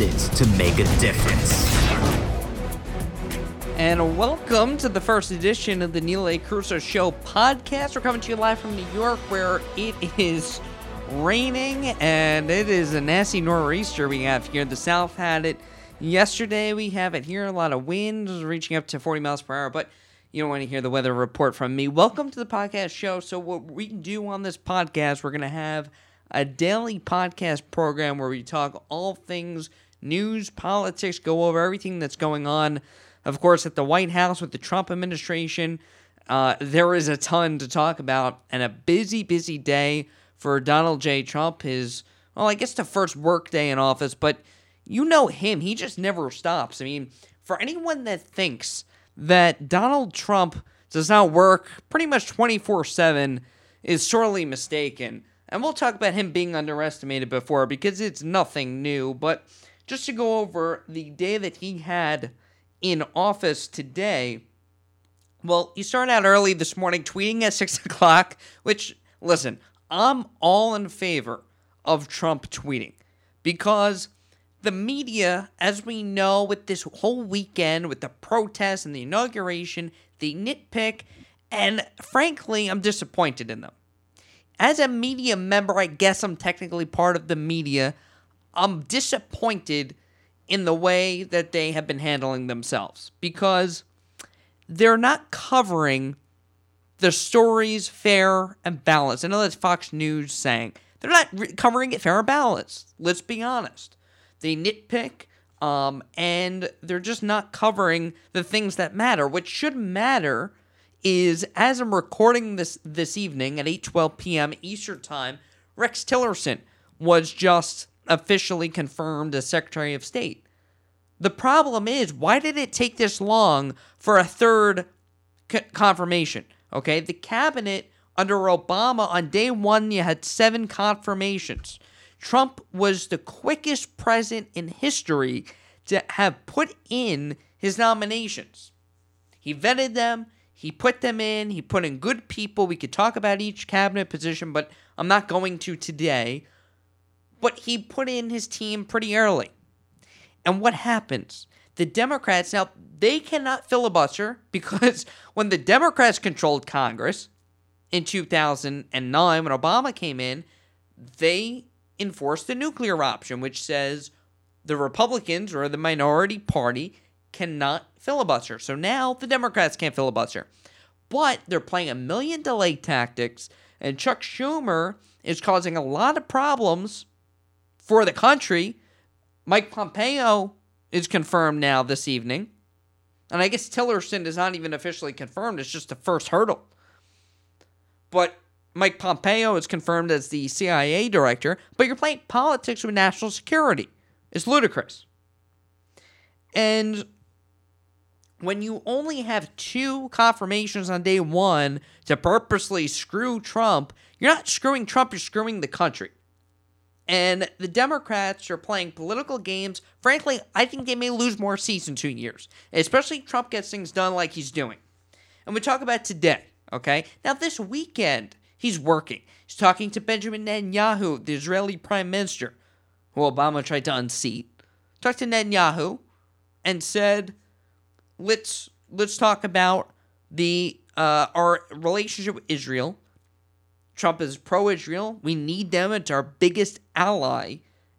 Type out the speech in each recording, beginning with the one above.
to make a difference. And welcome to the first edition of the Neil A. Carousso Show podcast. We're coming to you live from New York, where it is raining and it is a nasty nor'easter we have here. The South had it yesterday. We have it here. A lot of winds reaching up to 40 miles per hour, but you don't want to hear the weather report from me. Welcome to the podcast show. So, what we do on this podcast, we're going to have a daily podcast program where we talk all things news, politics, go over everything that's going on. Of course, at the White House with the Trump administration, uh, there is a ton to talk about and a busy, busy day for Donald J. Trump. His, well, I guess the first work day in office, but you know him. He just never stops. I mean, for anyone that thinks that Donald Trump does not work pretty much 24 7 is sorely mistaken. And we'll talk about him being underestimated before because it's nothing new. But just to go over the day that he had in office today, well, he started out early this morning tweeting at 6 o'clock, which, listen, I'm all in favor of Trump tweeting because the media, as we know, with this whole weekend, with the protests and the inauguration, they nitpick, and frankly, I'm disappointed in them. As a media member, I guess I'm technically part of the media. I'm disappointed in the way that they have been handling themselves because they're not covering the stories fair and balanced. I know that's Fox News saying they're not re- covering it fair and balanced. Let's be honest. They nitpick, um, and they're just not covering the things that matter. What should matter is as I'm recording this this evening at 8:12 p.m. Eastern Time, Rex Tillerson was just officially confirmed as Secretary of State. The problem is, why did it take this long for a third c- confirmation? Okay, the cabinet under Obama on day one, you had seven confirmations. Trump was the quickest president in history to have put in his nominations. He vetted them, he put them in, he put in good people. We could talk about each cabinet position, but I'm not going to today. But he put in his team pretty early. And what happens? The Democrats now they cannot filibuster because when the Democrats controlled Congress in 2009 when Obama came in, they enforced the nuclear option which says the Republicans or the minority party cannot filibuster. So now the Democrats can't filibuster. But they're playing a million delay tactics and Chuck Schumer is causing a lot of problems for the country. Mike Pompeo is confirmed now this evening. And I guess Tillerson is not even officially confirmed. It's just the first hurdle. But Mike Pompeo is confirmed as the CIA director. But you're playing politics with national security. It's ludicrous. And when you only have two confirmations on day one to purposely screw Trump, you're not screwing Trump, you're screwing the country. And the Democrats are playing political games. Frankly, I think they may lose more seats in two years, especially if Trump gets things done like he's doing. And we talk about today, okay? Now, this weekend, he's working. He's talking to Benjamin Netanyahu, the Israeli prime minister, who Obama tried to unseat. Talked to Netanyahu and said, let's let's talk about the uh, our relationship with Israel Trump is pro Israel. We need them. It's our biggest ally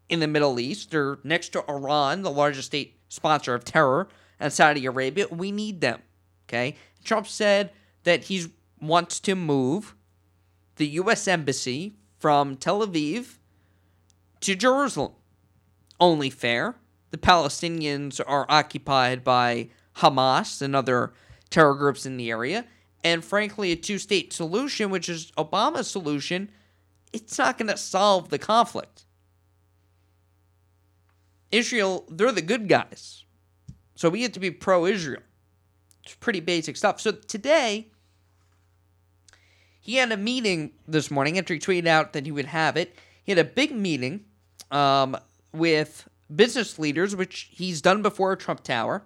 in the Middle East. They're next to Iran, the largest state sponsor of terror, and Saudi Arabia. We need them. Okay? Trump said that he wants to move the U.S. Embassy from Tel Aviv to Jerusalem. Only fair. The Palestinians are occupied by Hamas and other terror groups in the area and frankly, a two state solution, which is Obama's solution, it's not going to solve the conflict. Israel, they're the good guys. So we have to be pro Israel. It's pretty basic stuff. So today, he had a meeting this morning after he tweeted out that he would have it. He had a big meeting um, with business leaders, which he's done before Trump Tower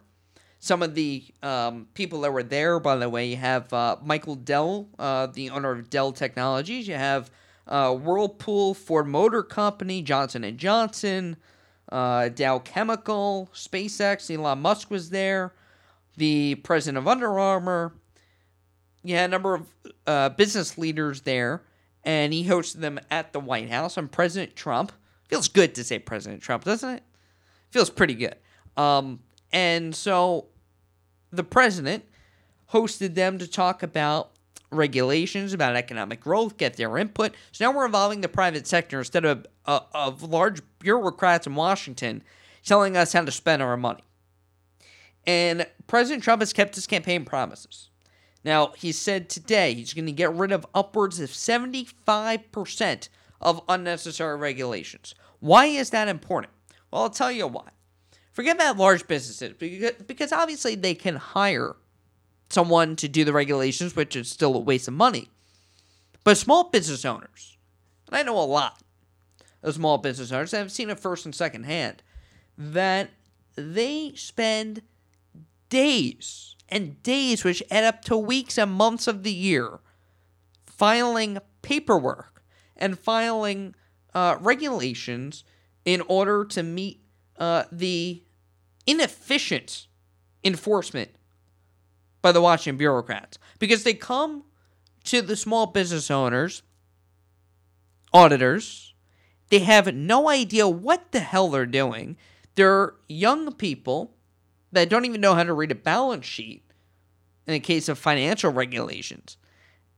some of the um, people that were there, by the way, you have uh, Michael Dell, uh, the owner of Dell Technologies. You have uh, Whirlpool, Ford Motor Company, Johnson and Johnson, uh, Dow Chemical, SpaceX. Elon Musk was there. The president of Under Armour. Yeah, a number of uh, business leaders there, and he hosted them at the White House. And President Trump feels good to say President Trump, doesn't it? Feels pretty good. Um, and so the president hosted them to talk about regulations about economic growth, get their input. So now we're involving the private sector instead of uh, of large bureaucrats in Washington telling us how to spend our money. And President Trump has kept his campaign promises. Now, he said today he's going to get rid of upwards of 75% of unnecessary regulations. Why is that important? Well, I'll tell you why. Forget about large businesses because, obviously they can hire someone to do the regulations, which is still a waste of money. But small business owners, and I know a lot of small business owners, I've seen it first and second hand, that they spend days and days, which add up to weeks and months of the year, filing paperwork and filing uh, regulations in order to meet uh, the inefficient enforcement by the Washington bureaucrats because they come to the small business owners, auditors, they have no idea what the hell they're doing. They're young people that don't even know how to read a balance sheet in the case of financial regulations.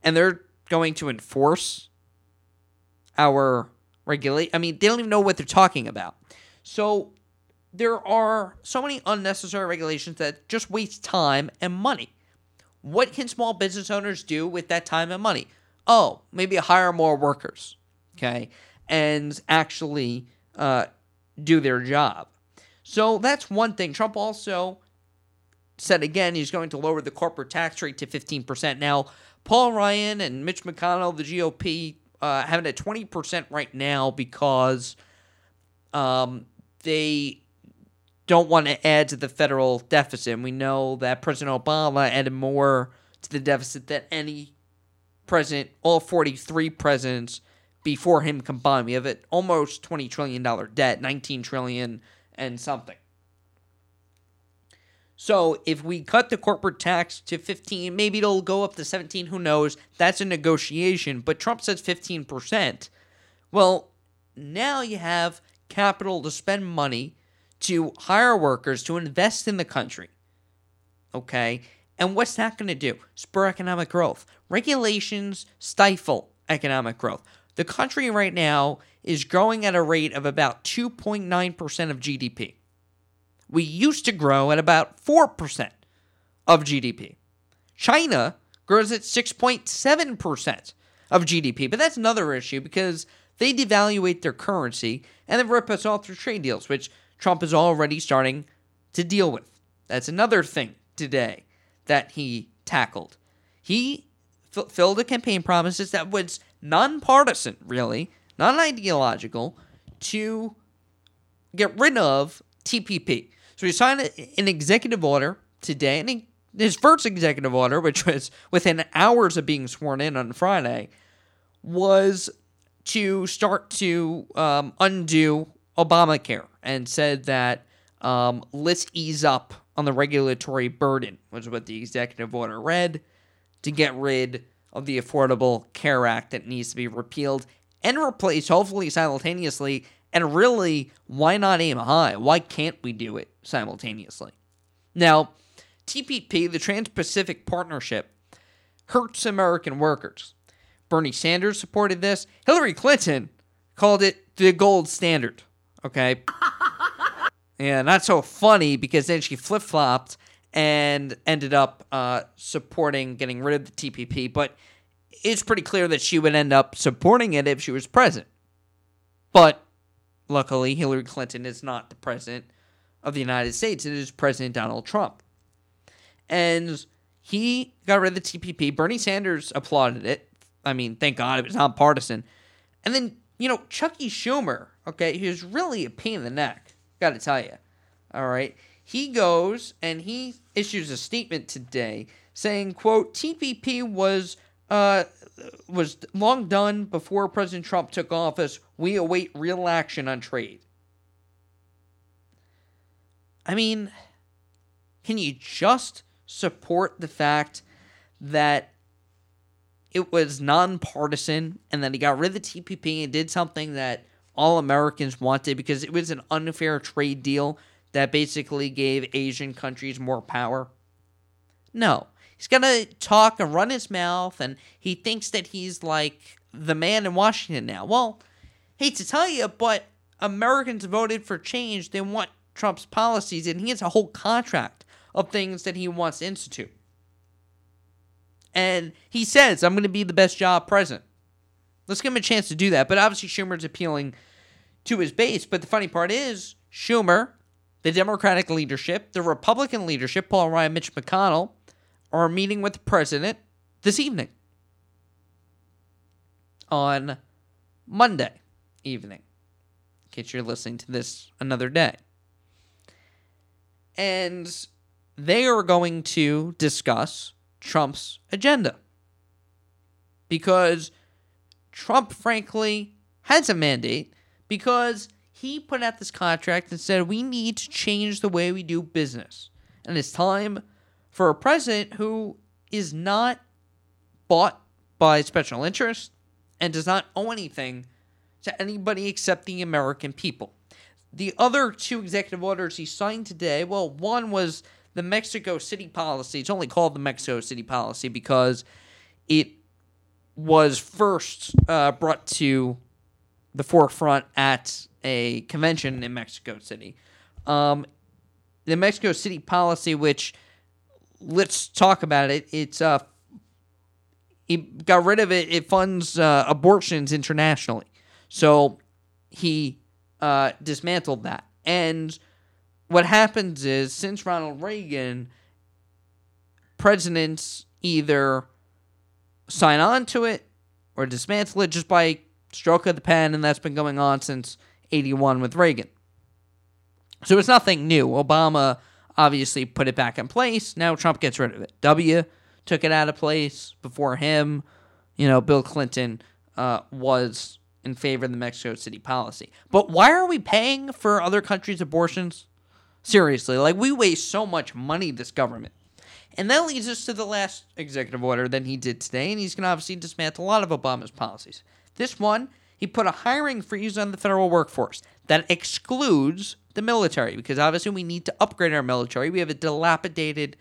And they're going to enforce our regulate I mean, they don't even know what they're talking about. So there are so many unnecessary regulations that just waste time and money. What can small business owners do with that time and money? Oh, maybe hire more workers, okay, and actually uh, do their job. So that's one thing. Trump also said again he's going to lower the corporate tax rate to 15%. Now, Paul Ryan and Mitch McConnell, the GOP, uh, have it at 20% right now because um, they don't want to add to the federal deficit. And we know that President Obama added more to the deficit than any president, all 43 presidents before him combined. We have it almost $20 trillion debt, 19 trillion and something. So if we cut the corporate tax to 15, maybe it'll go up to 17, who knows? That's a negotiation, but Trump says 15%. Well, now you have capital to spend money to hire workers to invest in the country. Okay? And what's that going to do? Spur economic growth. Regulations stifle economic growth. The country right now is growing at a rate of about 2.9% of GDP. We used to grow at about 4% of GDP. China grows at 6.7% of GDP, but that's another issue because they devaluate their currency and then rip us off through trade deals, which Trump is already starting to deal with. That's another thing today that he tackled. He f- filled a campaign promises that was nonpartisan, really, non ideological, to get rid of TPP. So he signed an executive order today, and he, his first executive order, which was within hours of being sworn in on Friday, was to start to um, undo Obamacare and said that um, let's ease up on the regulatory burden, which is what the executive order read, to get rid of the Affordable Care Act that needs to be repealed and replaced, hopefully simultaneously. And really, why not aim high? Why can't we do it simultaneously? Now, TPP, the Trans Pacific Partnership, hurts American workers. Bernie Sanders supported this. Hillary Clinton called it the gold standard. Okay. yeah, not so funny because then she flip flopped and ended up uh, supporting getting rid of the TPP. But it's pretty clear that she would end up supporting it if she was president. But luckily, Hillary Clinton is not the president of the United States, it is President Donald Trump. And he got rid of the TPP. Bernie Sanders applauded it. I mean, thank God it was nonpartisan. And then, you know, Chucky Schumer, okay, he was really a pain in the neck, got to tell you. All right. He goes and he issues a statement today saying, quote, TPP was uh, was long done before President Trump took office. We await real action on trade. I mean, can you just support the fact that it was nonpartisan and that he got rid of the TPP and did something that all Americans wanted because it was an unfair trade deal that basically gave Asian countries more power? No. He's going to talk and run his mouth, and he thinks that he's like the man in Washington now. Well, hate to tell you, but Americans voted for change. They want Trump's policies, and he has a whole contract of things that he wants to institute. And he says, I'm going to be the best job president. Let's give him a chance to do that. But obviously, Schumer's appealing to his base. But the funny part is, Schumer, the Democratic leadership, the Republican leadership, Paul Ryan, Mitch McConnell, are meeting with the president this evening on Monday evening, in case you're listening to this another day. And they are going to discuss Trump's agenda. Because Trump, frankly, has a mandate because he put out this contract and said we need to change the way we do business. And it's time for a president who is not bought by special interests and does not owe anything to anybody except the American people. The other two executive orders he signed today, well, one was the Mexico City policy. It's only called the Mexico City policy because it was first uh, brought to the forefront at a convention in Mexico City. Um, the Mexico City policy, which let's talk about it. It's uh, he got rid of it. It funds uh, abortions internationally, so he uh, dismantled that. And what happens is, since Ronald Reagan, presidents either sign on to it or dismantle it just by stroke of the pen, and that's been going on since 81 with Reagan. So it's nothing new. Obama obviously put it back in place. Now Trump gets rid of it. W took it out of place before him. You know, Bill Clinton uh, was in favor of the Mexico City policy. But why are we paying for other countries' abortions? Seriously, like we waste so much money, this government. And that leads us to the last executive order that he did today, and he's going to obviously dismantle a lot of Obama's policies. This one, he put a hiring freeze on the federal workforce that excludes the military because obviously we need to upgrade our military. We have a dilapidated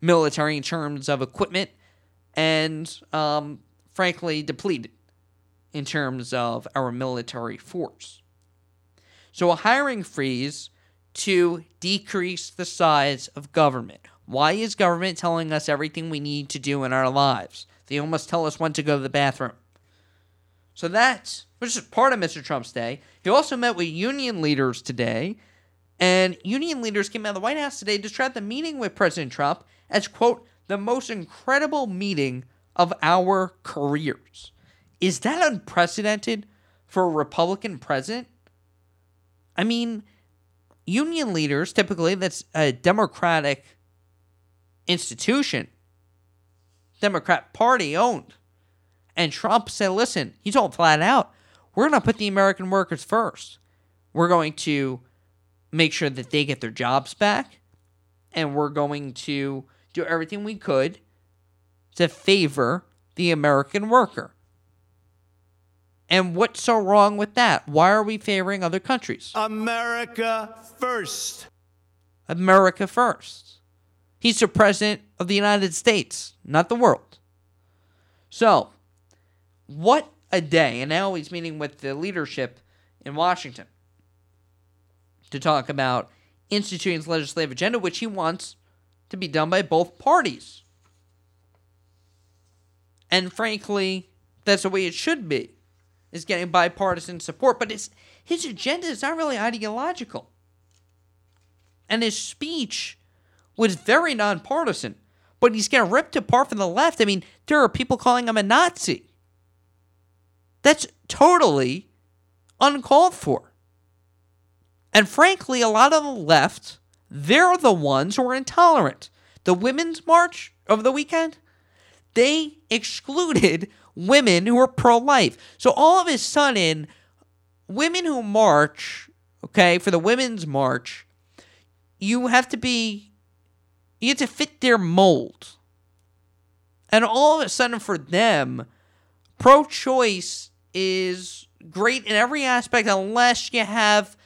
military in terms of equipment and, um, frankly, depleted in terms of our military force. So, a hiring freeze to decrease the size of government. Why is government telling us everything we need to do in our lives? They almost tell us when to go to the bathroom. So that's which is part of Mr. Trump's day. He also met with union leaders today and union leaders came out of the White House today to describe the meeting with President Trump as, quote, the most incredible meeting of our careers. Is that unprecedented for a Republican president? I mean, union leaders, typically, that's a Democratic institution, Democrat Party owned. And Trump said, listen, he told flat out, we're going to put the American workers first. We're going to make sure that they get their jobs back. And we're going to do everything we could to favor the American worker. And what's so wrong with that? Why are we favoring other countries? America first. America first. He's the president of the United States, not the world. So, what a day. And now he's meeting with the leadership in Washington to talk about instituting his legislative agenda, which he wants to be done by both parties. And frankly, that's the way it should be, is getting bipartisan support. But it's, his agenda is not really ideological. And his speech was very nonpartisan. But he's getting ripped apart from the left. I mean, there are people calling him a Nazi. That's totally uncalled for. And frankly, a lot of the left, they're the ones who are intolerant. The Women's March of the weekend, they excluded women who are pro life. So all of a sudden, women who march, okay, for the women's march, you have to be, you have to fit their mold. And all of a sudden, for them, pro choice is great in every aspect unless you have,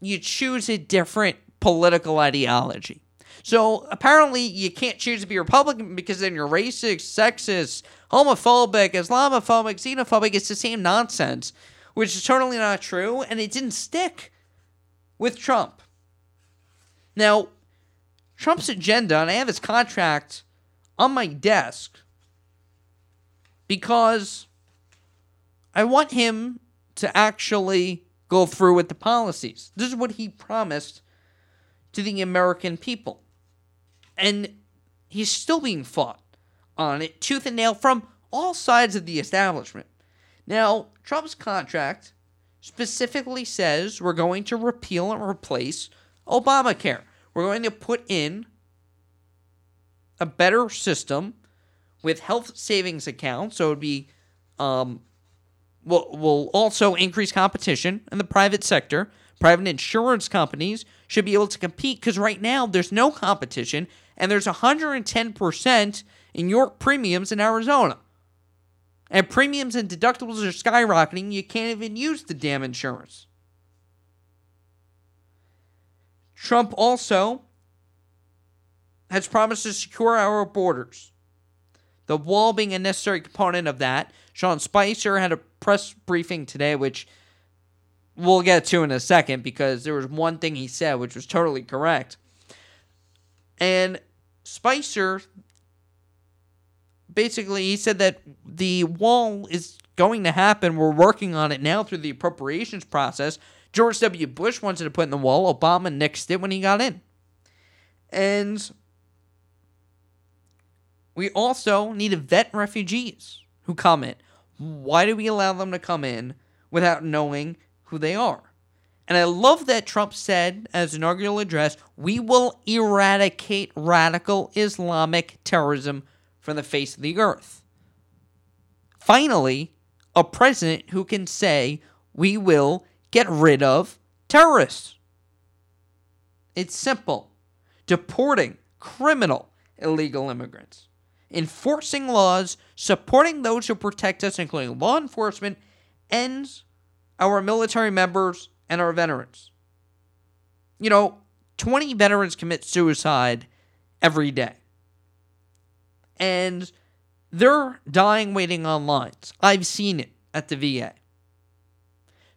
you choose a different political ideology. So apparently, you can't choose to be Republican because then you're racist, sexist, homophobic, Islamophobic, xenophobic. It's the same nonsense, which is totally not true, and it didn't stick with Trump. Now, Trump's agenda, and I have his contract on my desk because I want him to actually go through with the policies. This is what he promised to the American people. And he's still being fought on it tooth and nail from all sides of the establishment. Now, Trump's contract specifically says we're going to repeal and replace Obamacare. We're going to put in a better system with health savings accounts. So it would be, um, will will also increase competition in the private sector. Private insurance companies should be able to compete because right now there's no competition and there's 110% in York premiums in Arizona. And premiums and deductibles are skyrocketing. You can't even use the damn insurance. Trump also has promised to secure our borders. The wall being a necessary component of that. Sean Spicer had a press briefing today, which we'll get to in a second because there was one thing he said which was totally correct. And Spicer basically he said that the wall is going to happen. We're working on it now through the appropriations process. George W. Bush wanted to put in the wall. Obama nixed it when he got in. And we also need to vet refugees who come in. Why do we allow them to come in without knowing who they are? And I love that Trump said as inaugural address, we will eradicate radical Islamic terrorism from the face of the earth. Finally, a president who can say, we will get rid of terrorists. It's simple deporting criminal illegal immigrants enforcing laws, supporting those who protect us, including law enforcement, and our military members and our veterans. You know, 20 veterans commit suicide every day. And they're dying waiting on lines. I've seen it at the VA.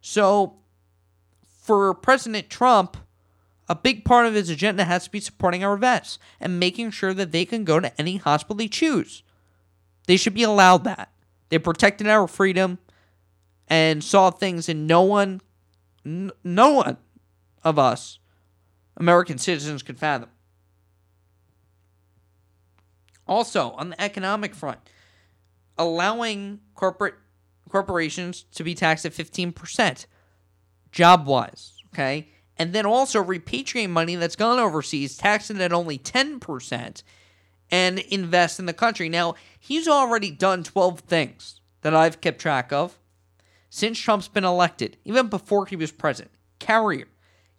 So, for President Trump, a big part of his agenda has to be supporting our vets and making sure that they can go to any hospital they choose. They should be allowed that. They protected our freedom and saw things and no one n- no one of us American citizens could fathom. Also, on the economic front, allowing corporate corporations to be taxed at 15% job wise, okay? And then also repatriate money that's gone overseas, tax it at only 10%, and invest in the country. Now, he's already done 12 things that I've kept track of since Trump's been elected, even before he was president. Carrier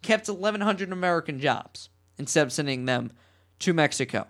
kept 1,100 American jobs instead of sending them to Mexico.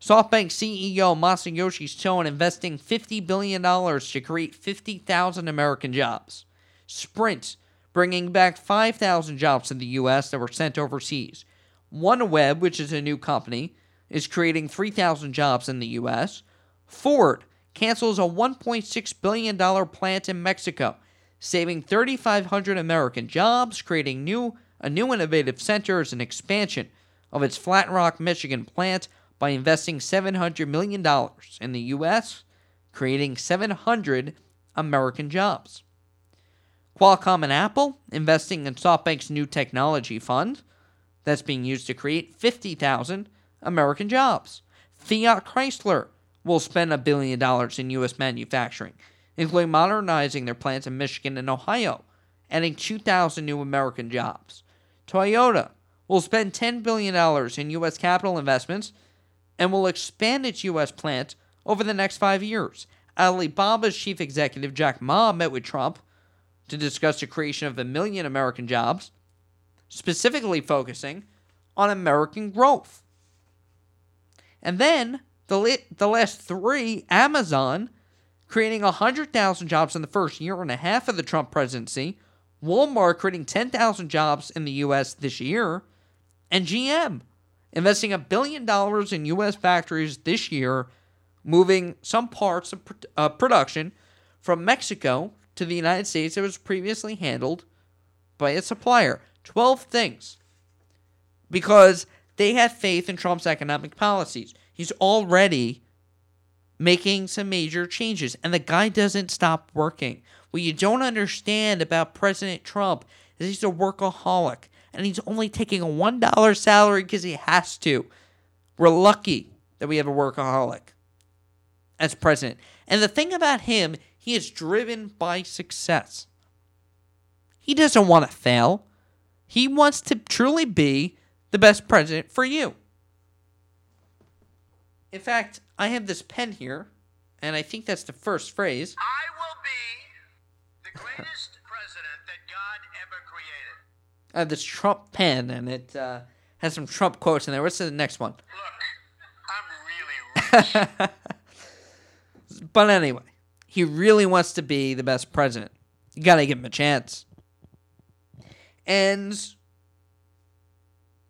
SoftBank CEO Masayoshi Son investing $50 billion to create 50,000 American jobs. Sprint bringing back 5,000 jobs in the U.S. that were sent overseas. OneWeb, which is a new company, is creating 3,000 jobs in the U.S. Ford cancels a $1.6 billion plant in Mexico, saving 3,500 American jobs, creating new a new innovative center as an expansion of its Flat Rock, Michigan plant by investing $700 million in the U.S., creating 700 American jobs. Qualcomm and Apple investing in SoftBank's new technology fund that's being used to create 50,000 American jobs. Fiat Chrysler will spend a billion dollars in U.S. manufacturing, including modernizing their plants in Michigan and Ohio, adding 2,000 new American jobs. Toyota will spend $10 billion in U.S. capital investments and will expand its U.S. plant over the next five years. Alibaba's chief executive Jack Ma met with Trump to discuss the creation of a million American jobs, specifically focusing on American growth. And then the, the last three, Amazon creating 100,000 jobs in the first year and a half of the Trump presidency, Walmart creating 10,000 jobs in the U.S. this year, and GM investing a billion dollars in U.S. factories this year, moving some parts of uh, production from Mexico to the United States that was previously handled by a supplier. 12 things. Because they had faith in Trump's economic policies. He's already making some major changes, and the guy doesn't stop working. What you don't understand about President Trump is he's a workaholic, and he's only taking a $1 salary because he has to. We're lucky that we have a workaholic as president. And the thing about him, he is driven by success. He doesn't want to fail. He wants to truly be the best president for you. In fact, I have this pen here, and I think that's the first phrase. I will be the greatest president that God ever created. I have this Trump pen, and it uh, has some Trump quotes in there. What's the next one? Look, I'm really rich. But anyway, he really wants to be the best president. You got to give him a chance. And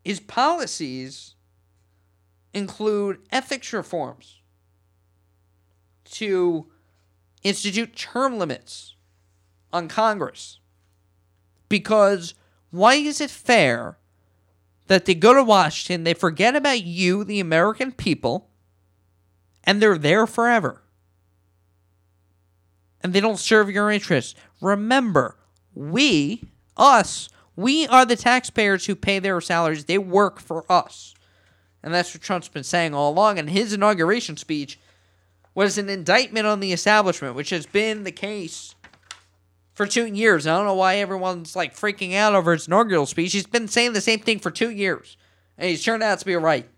his policies include ethics reforms to institute term limits on Congress. Because why is it fair that they go to Washington, they forget about you, the American people, and they're there forever? And they don't serve your interests. Remember, we, us, we are the taxpayers who pay their salaries. They work for us. And that's what Trump's been saying all along. And his inauguration speech was an indictment on the establishment, which has been the case for two years. I don't know why everyone's like freaking out over his inaugural speech. He's been saying the same thing for two years, and he's turned out to be right.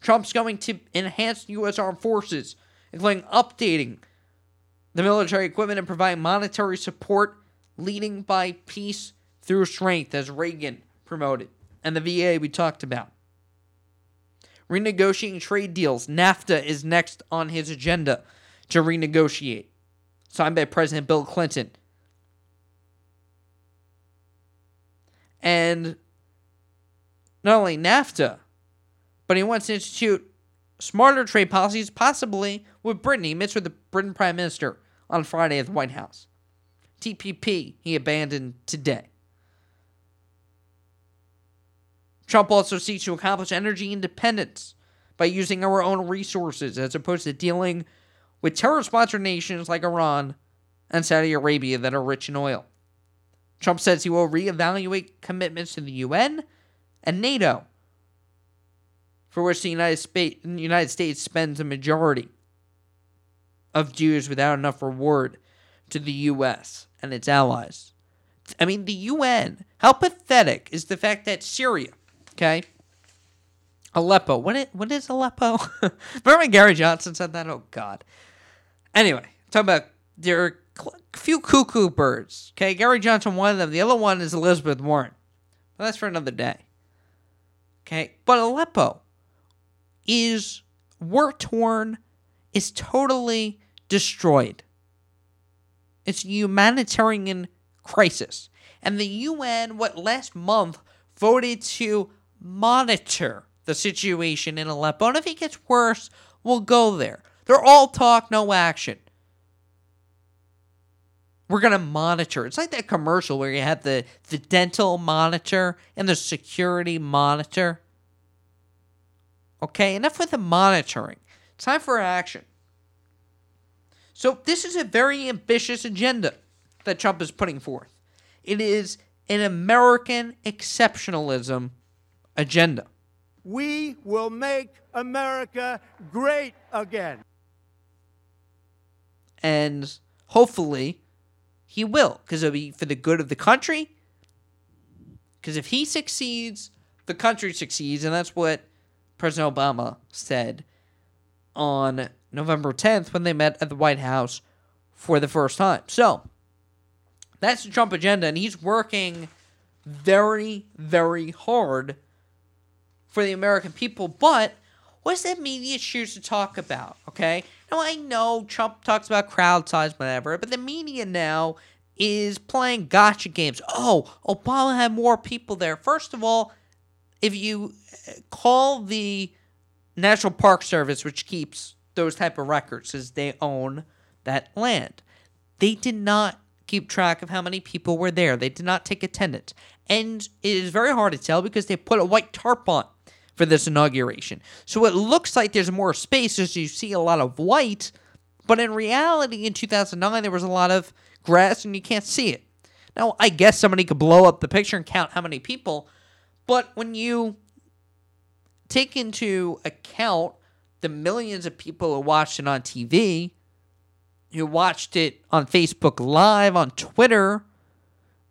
Trump's going to enhance U.S. armed forces, including updating the military equipment and provide monetary support, leading by peace through strength, as Reagan promoted, and the VA we talked about. Renegotiating trade deals. NAFTA is next on his agenda to renegotiate, signed by President Bill Clinton. And not only NAFTA, but he wants to institute smarter trade policies, possibly with Britain. He meets with the Britain Prime Minister on Friday at the White House. TPP he abandoned today. Trump also seeks to accomplish energy independence by using our own resources as opposed to dealing with terror sponsored nations like Iran and Saudi Arabia that are rich in oil. Trump says he will reevaluate commitments to the UN and NATO, for which the United, Spa- United States spends a majority of dues without enough reward to the U.S. and its allies. I mean, the UN, how pathetic is the fact that Syria, okay? Aleppo. What is, what is Aleppo? Remember when Gary Johnson said that? Oh, God. Anyway, talking about there are a few cuckoo birds. Okay, Gary Johnson, one of them. The other one is Elizabeth Warren. Well, that's for another day. Okay, but Aleppo is war torn, is totally destroyed. It's a humanitarian crisis. And the UN, what last month, voted to monitor the situation in Aleppo. And if it gets worse, we'll go there. They're all talk, no action. We're going to monitor. It's like that commercial where you have the, the dental monitor and the security monitor. Okay, enough with the monitoring. It's time for action. So, this is a very ambitious agenda that Trump is putting forth. It is an American exceptionalism agenda. We will make America great again. And hopefully, he will, because it'll be for the good of the country. Because if he succeeds, the country succeeds. And that's what President Obama said on November 10th when they met at the White House for the first time. So that's the Trump agenda, and he's working very, very hard for the American people. But what's the media choose to talk about? Okay. Now I know Trump talks about crowd size, whatever, but the media now is playing gotcha games. Oh, Obama had more people there. First of all, if you uh, call the National Park Service, which keeps those type of records, as they own that land, they did not keep track of how many people were there. They did not take attendance, and it is very hard to tell because they put a white tarp on for this inauguration. So it looks like there's more space as you see a lot of white, but in reality, in 2009 there was a lot of grass and you can't see it. Now, I guess somebody could blow up the picture and count how many people, but when you take into account the millions of people who watched it on TV, who watched it on Facebook Live, on Twitter,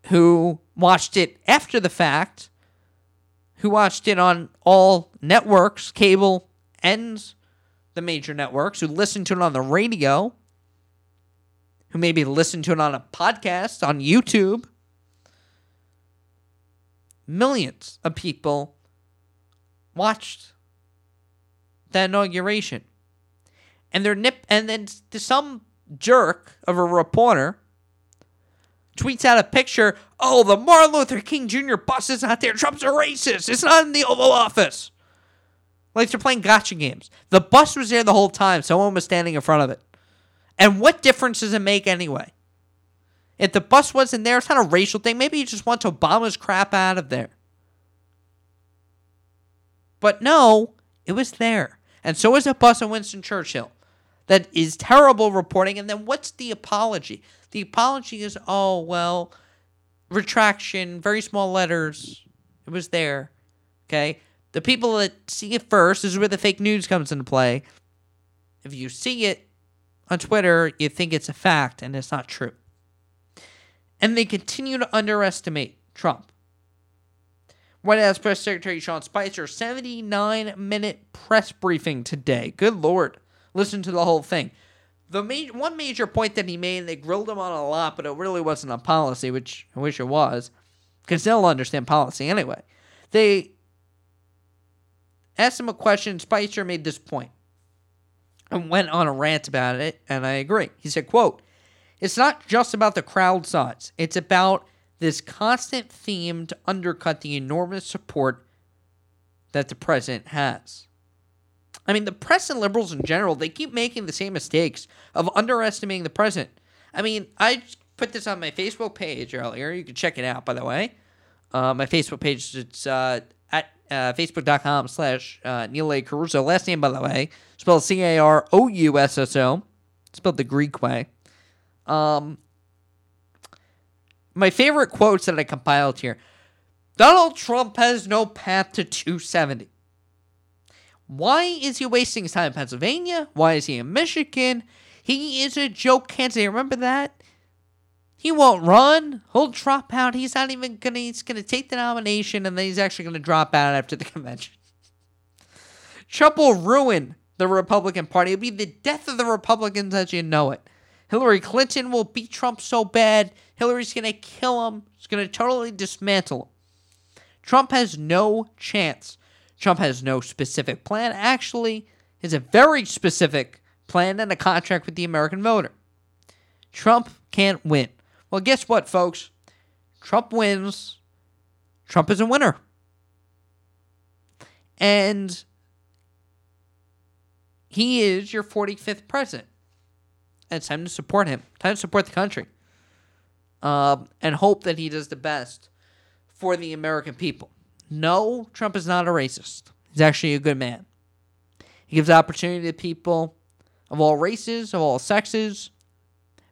who watched it after the fact, who watched it on all networks, cable and the major networks, who listened to it on the radio, who maybe listened to it on a podcast on YouTube. Millions of people watched that inauguration. And they're nip and then some jerk of a reporter tweets out a picture, oh, the Martin Luther King Jr. bus is not there. Trump's a racist. It's not in the Oval Office. Like they're playing gotcha games. The bus was there the whole time. Someone was standing in front of it. And what difference does it make anyway? If the bus wasn't there, it's not a racial thing. Maybe he just wants Obama's crap out of there. But no, it was there. And so is a bus of Winston Churchill. That is terrible reporting. And then what's the apology? The apology is, oh, well, retraction, very small letters. It was there. Okay? The people that see it first this is where the fake news comes into play. If you see it on Twitter, you think it's a fact, and it's not true. And they continue to underestimate Trump. White House Press Secretary Sean Spicer, 79 minute press briefing today. Good Lord. Listen to the whole thing. The ma- one major point that he made, they grilled him on a lot, but it really wasn't a policy, which I wish it was, because they'll understand policy anyway. They asked him a question. Spicer made this point and went on a rant about it, and I agree. He said, quote, It's not just about the crowd size. It's about this constant theme to undercut the enormous support that the president has. I mean, the press and liberals in general, they keep making the same mistakes of underestimating the president. I mean, I put this on my Facebook page earlier. You can check it out, by the way. Uh, my Facebook page, it's uh, at uh, facebook.com slash uh, Neil A. Carousso. Last name, by the way, spelled C A R O U S S O, spelled the Greek way. Um, my favorite quotes that I compiled here Donald Trump has no path to 270. Why is he wasting his time in Pennsylvania? Why is he in Michigan? He is a joke candidate. Remember that? He won't run. He'll drop out. He's not even gonna. He's gonna take the nomination, and then he's actually gonna drop out after the convention. Trump will ruin the Republican Party. It'll be the death of the Republicans as you know it. Hillary Clinton will beat Trump so bad, Hillary's gonna kill him. She's gonna totally dismantle him. Trump has no chance. Trump has no specific plan. Actually, has a very specific plan and a contract with the American voter. Trump can't win. Well, guess what, folks? Trump wins. Trump is a winner. And he is your 45th president. And it's time to support him. Time to support the country. Um, and hope that he does the best for the American people. No, Trump is not a racist. He's actually a good man. He gives opportunity to people of all races, of all sexes.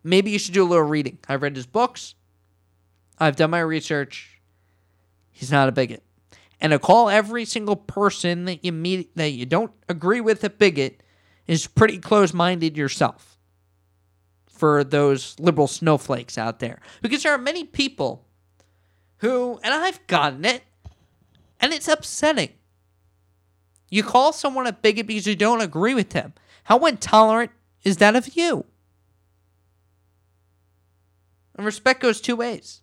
Maybe you should do a little reading. I've read his books. I've done my research. He's not a bigot. And to call every single person that you meet that you don't agree with a bigot is pretty close-minded yourself for those liberal snowflakes out there. Because there are many people who, and I've gotten it, and it's upsetting. You call someone a bigot because you don't agree with them. How intolerant is that of you? And respect goes two ways.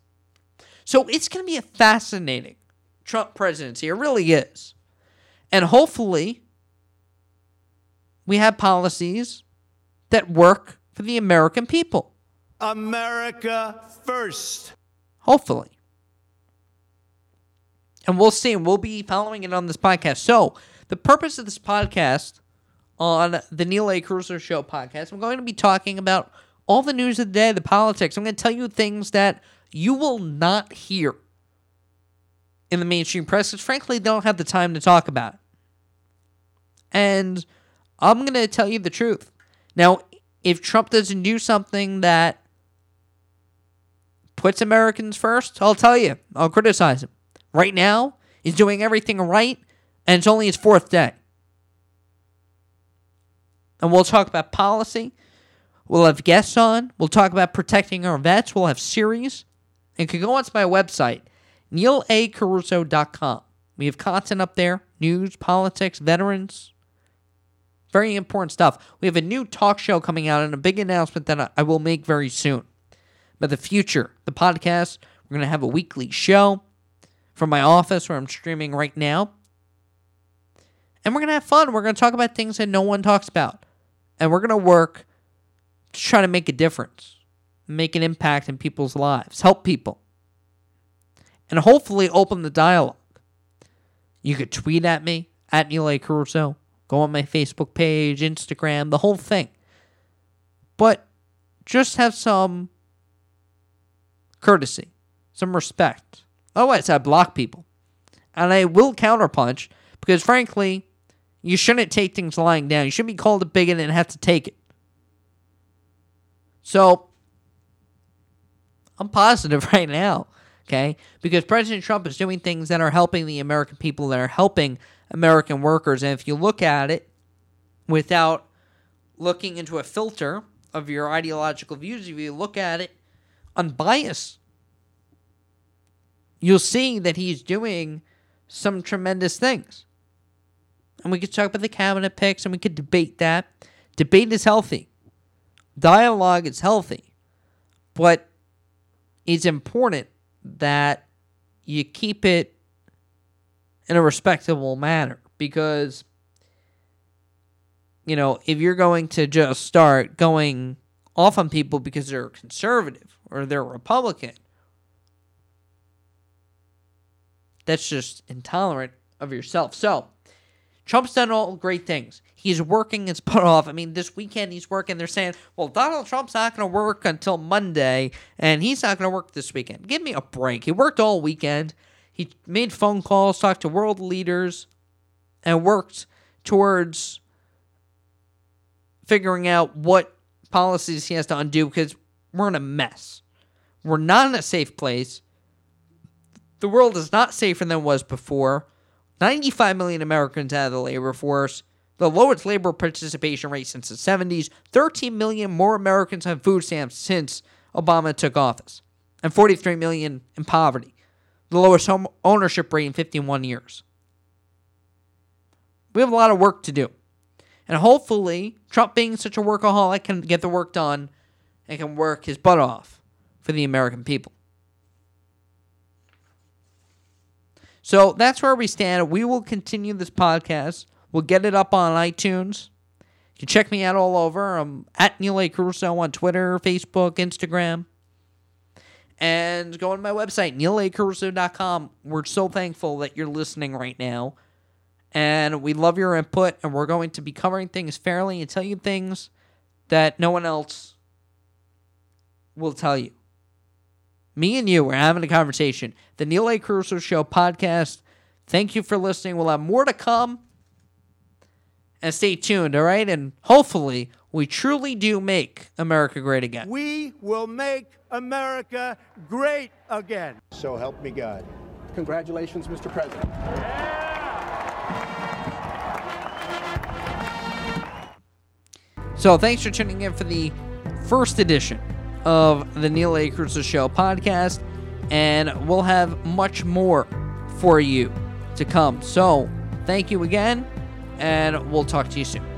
So it's going to be a fascinating Trump presidency. It really is. And hopefully, we have policies that work for the American people. America first. Hopefully. And we'll see. And we'll be following it on this podcast. So, the purpose of this podcast on the Neil A. Carousso Show podcast, I'm going to be talking about all the news of the day, the politics. I'm going to tell you things that you will not hear in the mainstream press because, frankly, they don't have the time to talk about it. And I'm going to tell you the truth. Now, if Trump doesn't do something that puts Americans first, I'll tell you, I'll criticize him. Right now, he's doing everything right, and it's only his fourth day. And we'll talk about policy. We'll have guests on. We'll talk about protecting our vets. We'll have series. And you can go onto my website, neilacarousso.com. We have content up there news, politics, veterans. Very important stuff. We have a new talk show coming out and a big announcement that I will make very soon. But the future, the podcast, we're going to have a weekly show from my office where I'm streaming right now. And we're going to have fun. We're going to talk about things that no one talks about. And we're going to work to try to make a difference, make an impact in people's lives, help people, and hopefully open the dialogue. You could tweet at me at Neil A. Carousso, go on my Facebook page, Instagram, the whole thing. But just have some courtesy, some respect. Otherwise, I block people. And I will counterpunch because, frankly, you shouldn't take things lying down. You shouldn't be called a bigot and have to take it. So, I'm positive right now, okay? Because President Trump is doing things that are helping the American people, that are helping American workers. And if you look at it without looking into a filter of your ideological views, if you look at it unbiased, you'll see that he's doing some tremendous things. And we could talk about the cabinet picks and we could debate that. Debate is healthy, dialogue is healthy, but it's important that you keep it in a respectable manner because you know if you're going to just start going off on people because they're conservative or they're republican that's just intolerant of yourself. So trump's done all great things. He's working his butt off. I mean this weekend he's working. They're saying well donald trump's not going to work until monday and he's not going to work this weekend. Give me a break. He worked all weekend he made phone calls, talked to world leaders, and worked towards figuring out what policies he has to undo because we're in a mess. We're not in a safe place. The world is not safer than it was before. 95 million Americans out of the labor force, the lowest labor participation rate since the 70s. 13 million more Americans have food stamps since Obama took office, and 43 million in poverty the lowest home ownership rate in 51 years. We have a lot of work to do. And hopefully, Trump being such a workaholic can get the work done and can work his butt off for the American people. So that's where we stand. We will continue this podcast. We'll get it up on iTunes. You can check me out all over. I'm at Neil A. Carousso on Twitter, Facebook, Instagram and go on my website, neilacarousso.com. We're so thankful that you're listening right now. And we love your input, and we're going to be covering things fairly and tell you things that no one else will tell you. Me and you are having a conversation. The Neil A. Carousso Show podcast. Thank you for listening. We'll have more to come. And stay tuned, all right? And hopefully, we truly do make America great again. We will make America great again. So help me God. Congratulations, Mr. President. So thanks for tuning in for the first edition of the Neil A. Carousso Show podcast, and we'll have much more for you to come. So thank you again, and we'll talk to you soon.